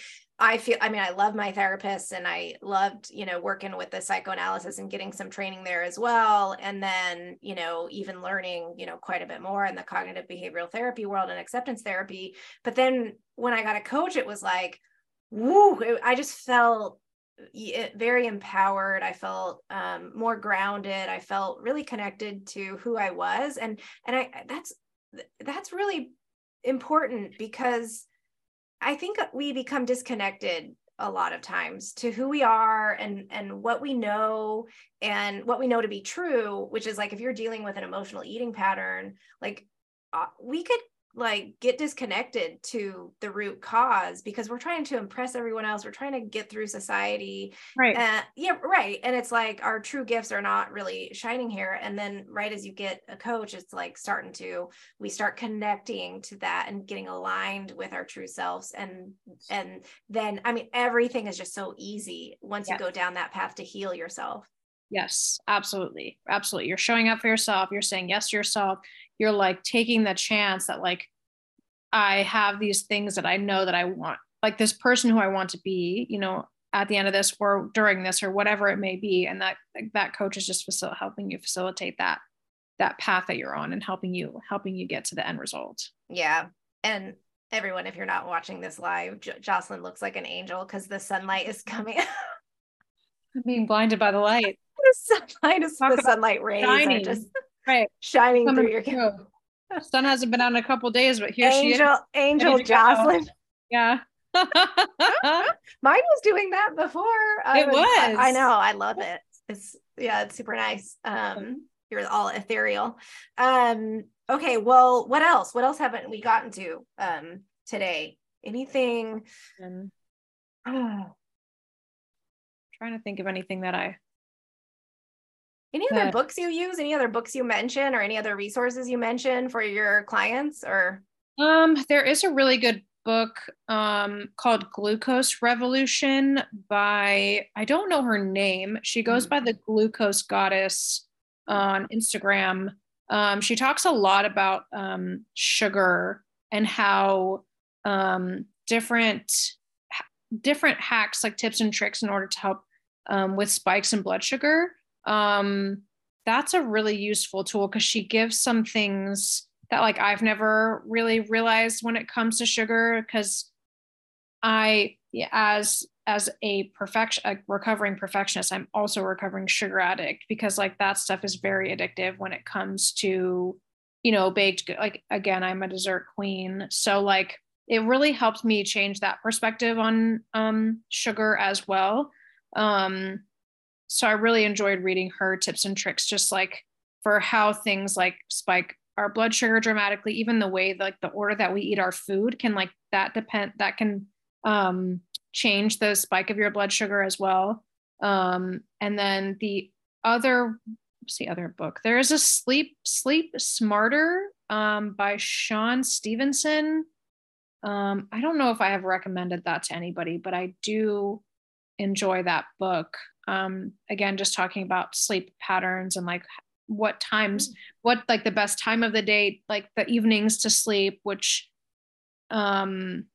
I feel, I mean, I love my therapist and I loved, you know, working with the psychoanalysis and getting some training there as well. And then, you know, even learning, you know, quite a bit more in the cognitive behavioral therapy world and acceptance therapy. But then when I got a coach, it was like, woo, I just felt very empowered. I felt um, more grounded. I felt really connected to who I was. And, and I, that's, that's really important because I think we become disconnected a lot of times to who we are and and what we know and what we know to be true which is like if you're dealing with an emotional eating pattern like uh, we could like get disconnected to the root cause because we're trying to impress everyone else we're trying to get through society
right
uh, yeah right and it's like our true gifts are not really shining here and then right as you get a coach it's like starting to we start connecting to that and getting aligned with our true selves and and then i mean everything is just so easy once yes. you go down that path to heal yourself
Yes, absolutely. Absolutely. You're showing up for yourself. You're saying yes to yourself you're like taking the chance that like I have these things that I know that I want, like this person who I want to be, you know, at the end of this or during this or whatever it may be. And that that coach is just facil- helping you facilitate that that path that you're on and helping you helping you get to the end result.
Yeah. And everyone, if you're not watching this live, Jocelyn looks like an angel because the sunlight is coming.
I'm being blinded by the light.
the sunlight is Talk the sunlight rays shining. just
right
shining Coming through your camera.
Sun hasn't been out in a couple days, but here
Angel,
she is.
Angel Jocelyn.
Yeah.
Mine was doing that before.
I it was.
I, I, know. I love it. It's yeah, it's super nice. Um, you're all ethereal. Um, okay, well, what else? What else haven't we gotten to um today? Anything? Um,
trying to think of anything that I
any other books you use? Any other books you mention or any other resources you mention for your clients or?
Um, there is a really good book um, called Glucose Revolution by, I don't know her name. She goes mm-hmm. by the Glucose Goddess on Instagram. Um, she talks a lot about um, sugar and how um, different different hacks like tips and tricks in order to help um, with spikes in blood sugar um, that's a really useful tool because she gives some things that like I've never really realized when it comes to sugar because I as as a perfection a recovering perfectionist I'm also a recovering sugar addict because like that stuff is very addictive when it comes to you know baked like again I'm a dessert queen. So like it really helped me change that perspective on um sugar as well. Um so I really enjoyed reading her tips and tricks, just like for how things like spike our blood sugar dramatically, even the way like the order that we eat our food can like that depend that can um, change the spike of your blood sugar as well. Um, and then the other what's the other book? There is a sleep sleep smarter um, by Shawn Stevenson. Um, I don't know if I have recommended that to anybody, but I do enjoy that book um, again just talking about sleep patterns and like what times mm-hmm. what like the best time of the day like the evenings to sleep which um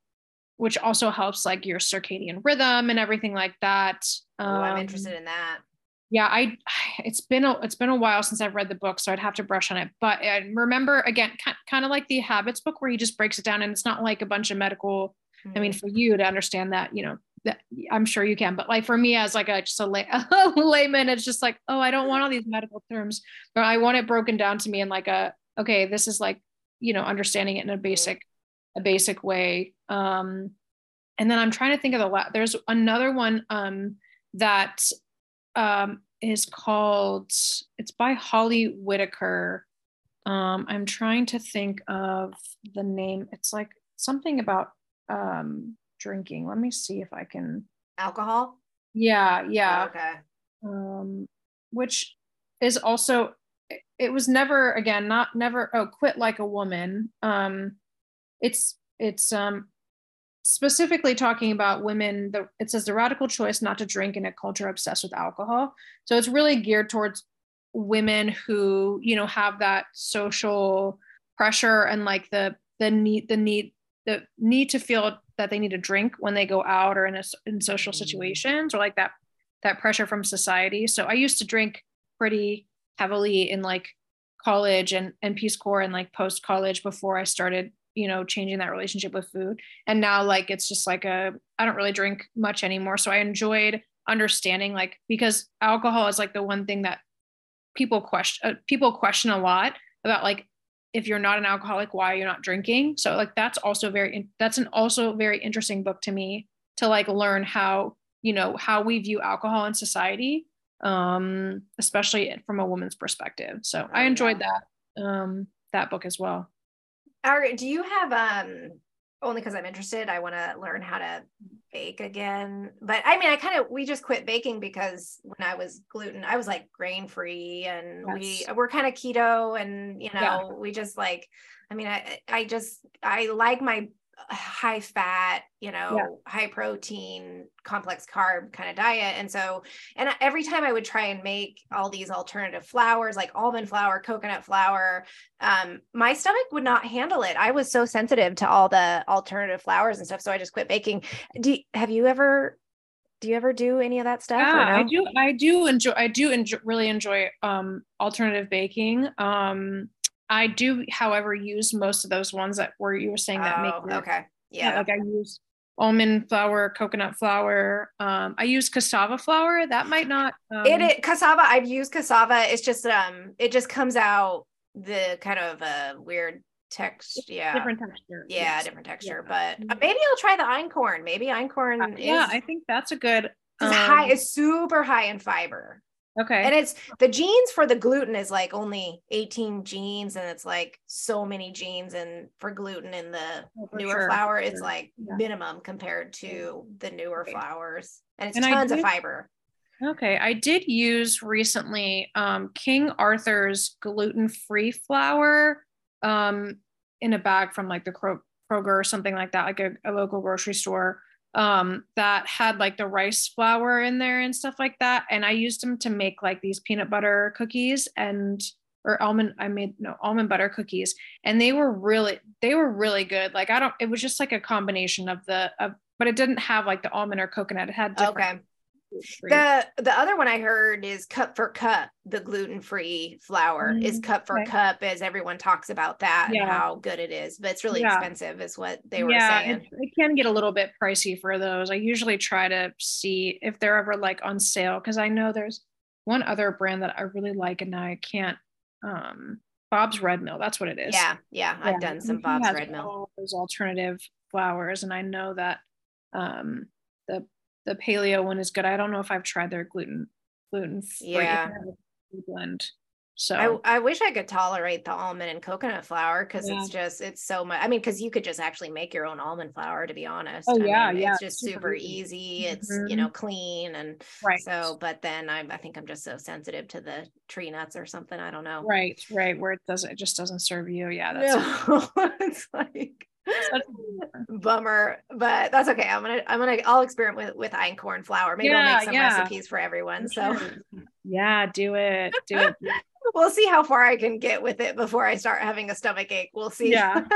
which also helps like your circadian rhythm and everything like that
um, oh, i'm interested in that
yeah i it's been a it's been a while since i've read the book so i'd have to brush on it but I remember again kind of like the habits book where he just breaks it down and it's not like a bunch of medical mm-hmm. i mean mm-hmm. for you to understand that you know I'm sure you can, but like for me as like a just a, lay, a layman, it's just like, oh, I don't want all these medical terms, but I want it broken down to me in like a, okay, this is like, you know, understanding it in a basic, a basic way. Um, and then I'm trying to think of the last, there's another one um, that um, is called, it's by Holly Whitaker. Um, I'm trying to think of the name. It's like something about um, drinking. Let me see if I can.
Alcohol?
Yeah, yeah.
Oh, okay.
Um, which is also it was never again not never oh quit like a woman um it's it's um specifically talking about women the it says the radical choice not to drink in a culture obsessed with alcohol so it's really geared towards women who you know have that social pressure and like the the need the need the need to feel that they need to drink when they go out or in a, in social mm-hmm. situations or like that that pressure from society. So i used to drink pretty heavily in like college and and peace corps and like post college before i started you know changing that relationship with food. And now like it's just like a i don't really drink much anymore. So i enjoyed understanding like because alcohol is like the one thing that people question uh, people question a lot about like if you're not an alcoholic why you're not drinking. So like that's also very that's an also very interesting book to me to like learn how you know how we view alcohol in society um especially from a woman's perspective. So oh, i enjoyed that um that book as well.
Are, do you have um only because I'm interested, I want to learn how to bake again. But I mean, I kind of we just quit baking because when I was gluten, I was like grain free and yes. we we're kind of keto and you know, yeah. we just like I mean, I I just I like my high fat, you know, yeah. high protein, complex carb kind of diet. And so, and every time I would try and make all these alternative flours like almond flour, coconut flour, um, my stomach would not handle it. I was so sensitive to all the alternative flours and stuff. So I just quit baking. Do have you ever do you ever do any of that stuff?
Yeah, no? I do. I do enjoy. I do enjoy, really enjoy um, alternative baking. Um, I do, however, use most of those ones that were you were saying that
oh, make okay. Yeah.
yeah. Like I use almond flour, coconut flour. Um, I use cassava flour. That might not
um, it, it cassava. I've used cassava. It's just um it just comes out the kind of a weird text yeah
different texture
yeah yes. different texture yeah. but uh, maybe i'll try the einkorn maybe einkorn uh, is,
yeah i think that's a good
um, high is super high in fiber
Okay.
And it's the genes for the gluten is like only 18 genes, and it's like so many genes. And for gluten in the oh, newer sure. flour, it's sure. like yeah. minimum compared to the newer okay. flours. And it's and tons did, of fiber.
Okay. I did use recently um, King Arthur's gluten free flour um, in a bag from like the Kroger or something like that, like a, a local grocery store um, that had like the rice flour in there and stuff like that. And I used them to make like these peanut butter cookies and or almond I made no almond butter cookies and they were really they were really good. Like I don't it was just like a combination of the of but it didn't have like the almond or coconut. It had different
okay. The the other one I heard is cup for cup, the gluten-free flour mm, is cup for okay. cup as everyone talks about that yeah. and how good it is. But it's really yeah. expensive is what they were yeah, saying.
It, it can get a little bit pricey for those. I usually try to see if they're ever like on sale because I know there's one other brand that I really like and I can't um Bob's Red Mill. That's what it is.
Yeah, yeah. I've done some Bob's Red Mill.
those alternative flours, and I know that um, the paleo one is good. I don't know if I've tried their gluten gluten free
yeah.
blend. So
I, I wish I could tolerate the almond and coconut flour because yeah. it's just it's so much. I mean, because you could just actually make your own almond flour, to be honest.
Oh
I
yeah,
mean,
yeah.
It's just super, easy. easy. Mm-hmm. It's you know clean and right. So, but then I I think I'm just so sensitive to the tree nuts or something. I don't know.
Right, right. Where it doesn't it just doesn't serve you. Yeah, that's no.
it's like bummer but that's okay. I'm gonna i'm gonna i'll experiment with with einkorn flour. Maybe yeah, i'll make some yeah. recipes for everyone so.
yeah do it do it.
We'll see how far i can get with it before i start having a stomach ache. We'll see.
Yeah.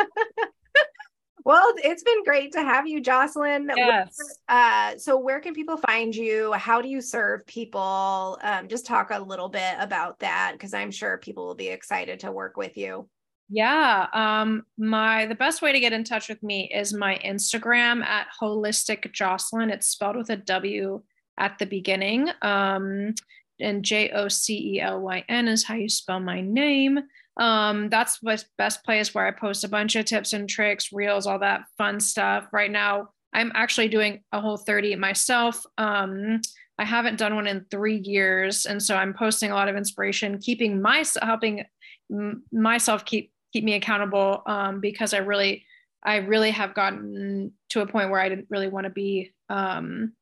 Well it's been great to have you jocelyn.
Yes.
uh, so where can people find you? How do you serve people? Um, just talk a little bit about that because i'm sure people will be excited to work with you
yeah. Um, my the best way to get in touch with me is my Instagram at wholistic Jocelyn. It's spelled with a W at the beginning. Um, and J O C E L Y N is how you spell my name. Um, that's my best place where I post a bunch of tips and tricks, reels, all that fun stuff. Right now, I'm actually doing a whole 30 myself. Um, I haven't done one in three years. And so I'm posting a lot of inspiration, keeping my helping myself keep keep me accountable um, because I really I really have gotten to a point where I didn't really want to be um,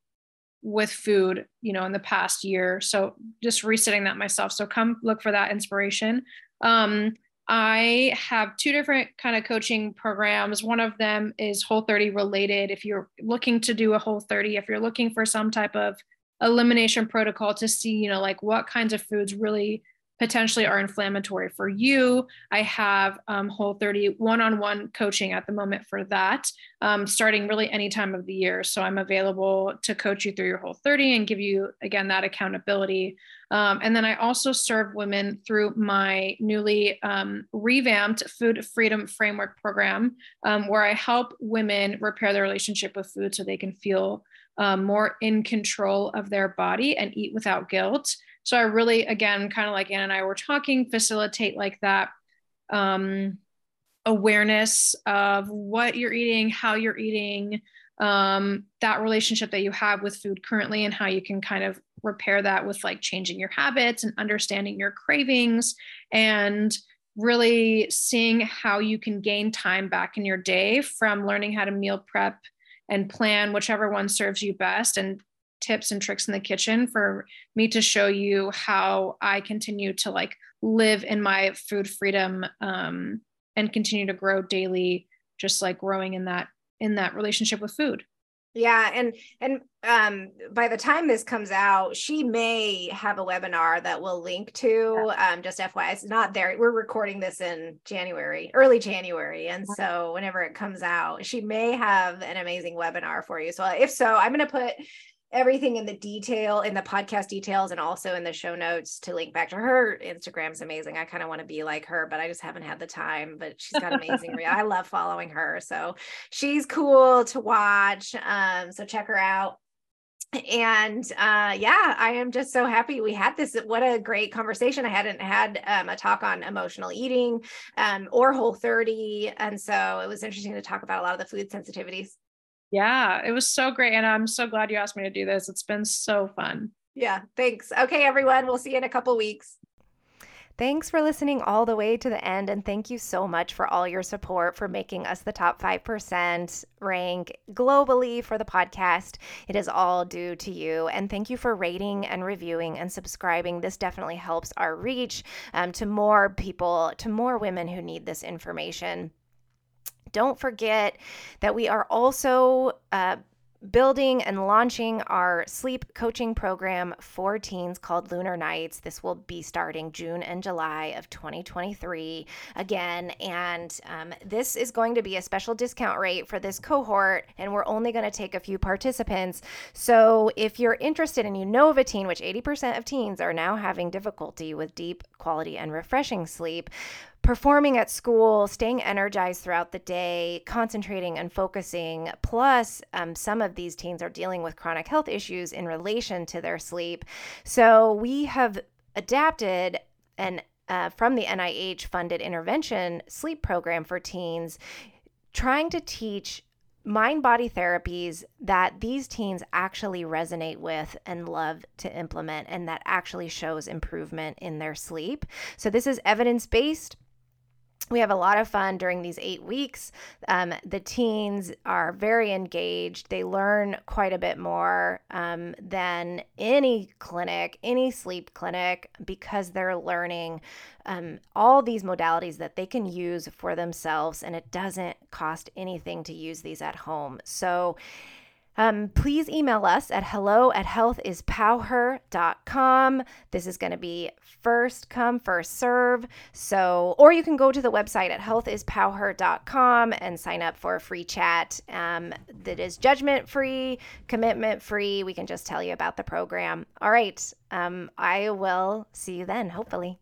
with food, you know, in the past year. So just resetting that myself. So come look for that inspiration. Um, I have two different kind of coaching programs. One of them is Whole 30 related. If you're looking to do a Whole 30, if you're looking for some type of elimination protocol to see, you know, like what kinds of foods really potentially are inflammatory for you. I have um, Whole 30 one on one coaching at the moment for that, um, starting really any time of the year. So I'm available to coach you through your Whole 30 and give you, again, that accountability. Um, and then I also serve women through my newly um, revamped Food Freedom Framework program, um, where I help women repair their relationship with food so they can feel um, more in control of their body and eat without guilt. So I really, again, kind of like Anna and I were talking, facilitate like that um, awareness of what you're eating, how you're eating, um, that relationship that you have with food currently, and how you can kind of repair that with like changing your habits and understanding your cravings and really seeing how you can gain time back in your day from learning how to meal prep and plan whichever one serves you best and tips and tricks in the kitchen for me to show you how I continue to like live in my food freedom um, and continue to grow daily, just like growing in that in that relationship with food.
Yeah, and and um, by the time this comes out, she may have a webinar that we'll link to. Yeah. Um, just FYI, it's not there. We're recording this in January, early January, and so whenever it comes out, she may have an amazing webinar for you. So if so, I'm going to put everything in the detail in the podcast details and also in the show notes to link back to her. Instagram's amazing. I kind of want to be like her but i just haven't had the time but she's got amazing i love following her so she's cool to watch um so check her out. And uh yeah i am just so happy we had this. What a great conversation. I hadn't had um, a talk on emotional eating um or whole 30 and so it was interesting to talk about a lot of the food sensitivities
yeah, it was so great. And I'm so glad you asked me to do this. It's been so fun.
Yeah, thanks. Okay, everyone. We'll see you in a couple weeks. Thanks for listening all the way to the end. And thank you so much for all your support for making us the top 5% rank globally for the podcast. It is all due to you. And thank you for rating and reviewing and subscribing. This definitely helps our reach um, to more people, to more women who need this information. Don't forget that we are also uh, building and launching our sleep coaching program for teens called Lunar Nights. This will be starting June and July of 2023 again. And um, this is going to be a special discount rate for this cohort, and we're only going to take a few participants. So if you're interested and you know of a teen, which 80% of teens are now having difficulty with deep, quality, and refreshing sleep, performing at school, staying energized throughout the day, concentrating and focusing. Plus, um, some of these teens are dealing with chronic health issues in relation to their sleep. So, we have adapted and uh, from the NIH funded intervention sleep program for teens, trying to teach mind body therapies that these teens actually resonate with and love to implement, and that actually shows improvement in their sleep. So, this is evidence based we have a lot of fun during these eight weeks. Um, the teens are very engaged. They learn quite a bit more um, than any clinic, any sleep clinic, because they're learning um, all these modalities that they can use for themselves, and it doesn't cost anything to use these at home. So, um, please email us at hello at healthispowher.com. This is going to be first come, first serve. So, or you can go to the website at healthispowher.com and sign up for a free chat um, that is judgment free, commitment free. We can just tell you about the program. All right. Um, I will see you then, hopefully.